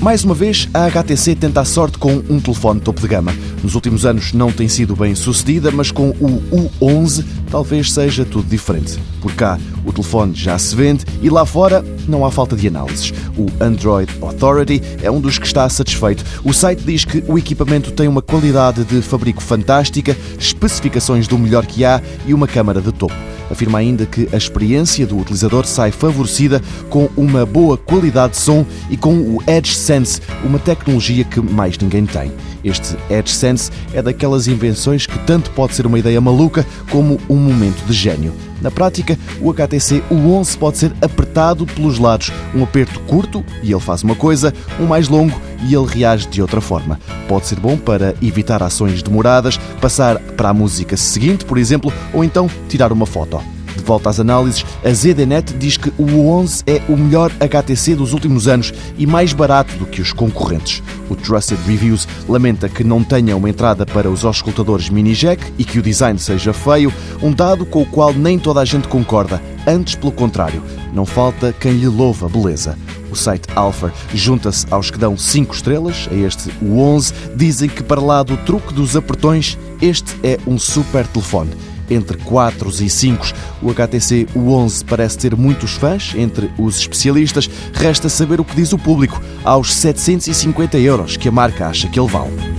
Mais uma vez, a HTC tenta a sorte com um telefone topo de gama. Nos últimos anos não tem sido bem sucedida, mas com o U11 talvez seja tudo diferente. Por cá, o telefone já se vende e lá fora não há falta de análises. O Android Authority é um dos que está satisfeito. O site diz que o equipamento tem uma qualidade de fabrico fantástica, especificações do melhor que há e uma câmara de topo. Afirma ainda que a experiência do utilizador sai favorecida com uma boa qualidade de som e com o Edge Sense, uma tecnologia que mais ninguém tem. Este Edge Sense é daquelas invenções que tanto pode ser uma ideia maluca como um momento de gênio. Na prática, o HTC U11 pode ser apertado pelos lados. Um aperto curto e ele faz uma coisa, um mais longo e ele reage de outra forma. Pode ser bom para evitar ações demoradas, passar para a música seguinte, por exemplo, ou então tirar uma foto. De volta às análises, a ZDNet diz que o U11 é o melhor HTC dos últimos anos e mais barato do que os concorrentes. O Trusted Reviews lamenta que não tenha uma entrada para os auscultadores mini jack e que o design seja feio, um dado com o qual nem toda a gente concorda. Antes, pelo contrário, não falta quem lhe louva a beleza. O site Alpha junta-se aos que dão 5 estrelas a este U11. Dizem que, para lá do truque dos apertões, este é um super telefone entre 4 e 5. O HTC U11 parece ter muitos fãs entre os especialistas. Resta saber o que diz o público aos 750 euros que a marca acha que ele vale.